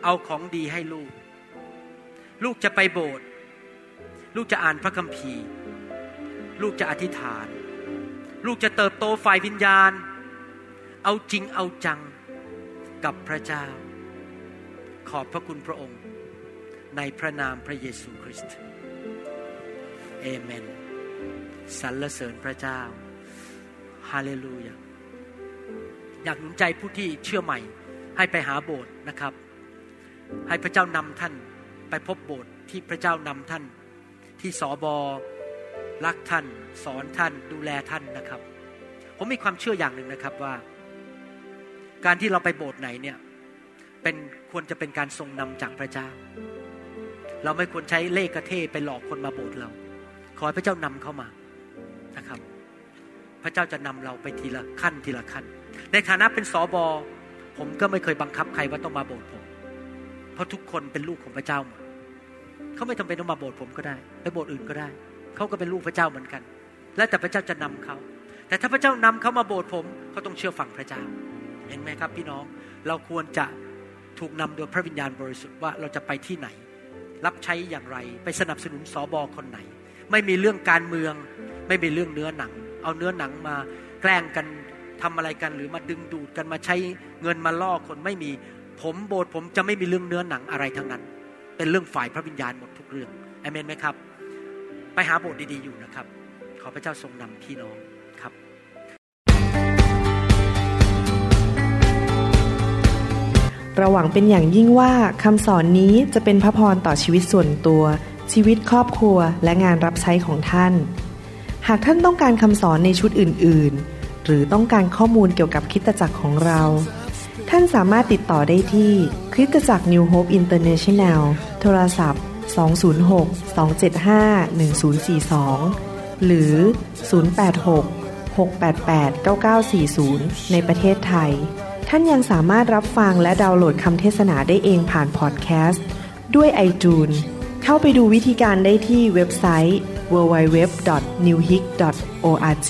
เอาของดีให้ลูก ลูกจะไปโบสถ์ลูกจะอ่านพระคัมภีร์ ลูกจะอธิษฐาน ลูกจะเติบโตฝ่ายวิญญาณ เอาจริงเอาจังกับพระเจ้า ขอบพระคุณพระองค์ในพระนามพระเยซูคริสต์เอเมนสรรเสริญพระเจ้า ฮาเลลูยา อยากหนุนใจผู้ที่เชื่อใหม่ ให้ไปหาโบสถ์นะครับ ให้พระเจ้านำท่านไปพบโบสถ์ที่พระเจ้านำท่าน ที่สอบอรักท่าน สอนท่านดูแลท่านนะครับ ผมมีความเชื่ออย่างหนึ่งนะครับว่า การที่เราไปโบสถ์ไหนเนี่ยเป็นควรจะเป็นการทรงนำจากพระเจ้า เราไม่ควรใช้เลขกระเทไปหลอกคนมาโบสถ์เรา ขอให้พระเจ้านำเข้ามานะครับ พระเจ้าจะนำเราไปทีละขั้นทีละขั้น ในฐานะเป็นสอบอผมก็ไม่เคยบังคับใครว่าต้องมาโบสถ์ผม เพราะทุกคนเป็นลูกของพระเจ้าหมดเขาไม่จาเป็นต้องมาโบสถ์ผมก็ได้ ไปโบสถ์อื่นก็ได้ เขาก็เป็นลูกพระเจ้าเหมือนกัน และแต่พระเจ้าจะนำเขา แต่ถ้าพระเจ้านำเขามาโบสถ์ผมเขาต้องเชื่อฟังพระเจ้า เห็นไหมครับ พี่น้อง เราควรจะถูกนำโดยพระวิญญาณบริสุทธิ์ว่าเราจะไปที่ไหน รับใช้อย่างไร ไปสนับสนุนสอบอคนไหน ไม่มีเรื่องการเมือง ไม่มีเรื่องเนื้อหนัง เอาเนื้อหนังมาแกล้งกัน ทำอะไรกันหรือมาดึงดูดกันมาใช้เงินมาล่อคนไม่มีผมโบสถ์ผมจะไม่มีเรื่องเนื้อหนังอะไรทั้งนั้น เป็นเรื่องฝ่ายพระวิญญาณหมดทุกเรื่องอเมนไหมครับ ไปหาโบสถ์ดีๆอยู่นะครับ ขอพระเจ้าทรงนำพี่น้องครับราหวังเป็นอย่างยิ่งว่าคำสอนนี้จะเป็นพระพรต่อชีวิตส่วนตัว ชีวิตครอบครัวและงานรับใช้ของท่าน หากท่านต้องการคำสอนในชุดอื่น ๆ หรือต้องการข้อมูลเกี่ยวกับคริสตจักรของเรา ท่านสามารถติดต่อได้ที่คริสตจักร New Hope International โทรศัพท์ 206-275-1042 หรือ 086-688-9940 ในประเทศไทย ท่านยังสามารถรับฟังและดาวน์โหลดคำเทศนาได้เองผ่านพอดแคสต์ ด้วย iTunes เข้าไปดูวิธีการได้ที่เว็บไซต์ www.newhick.org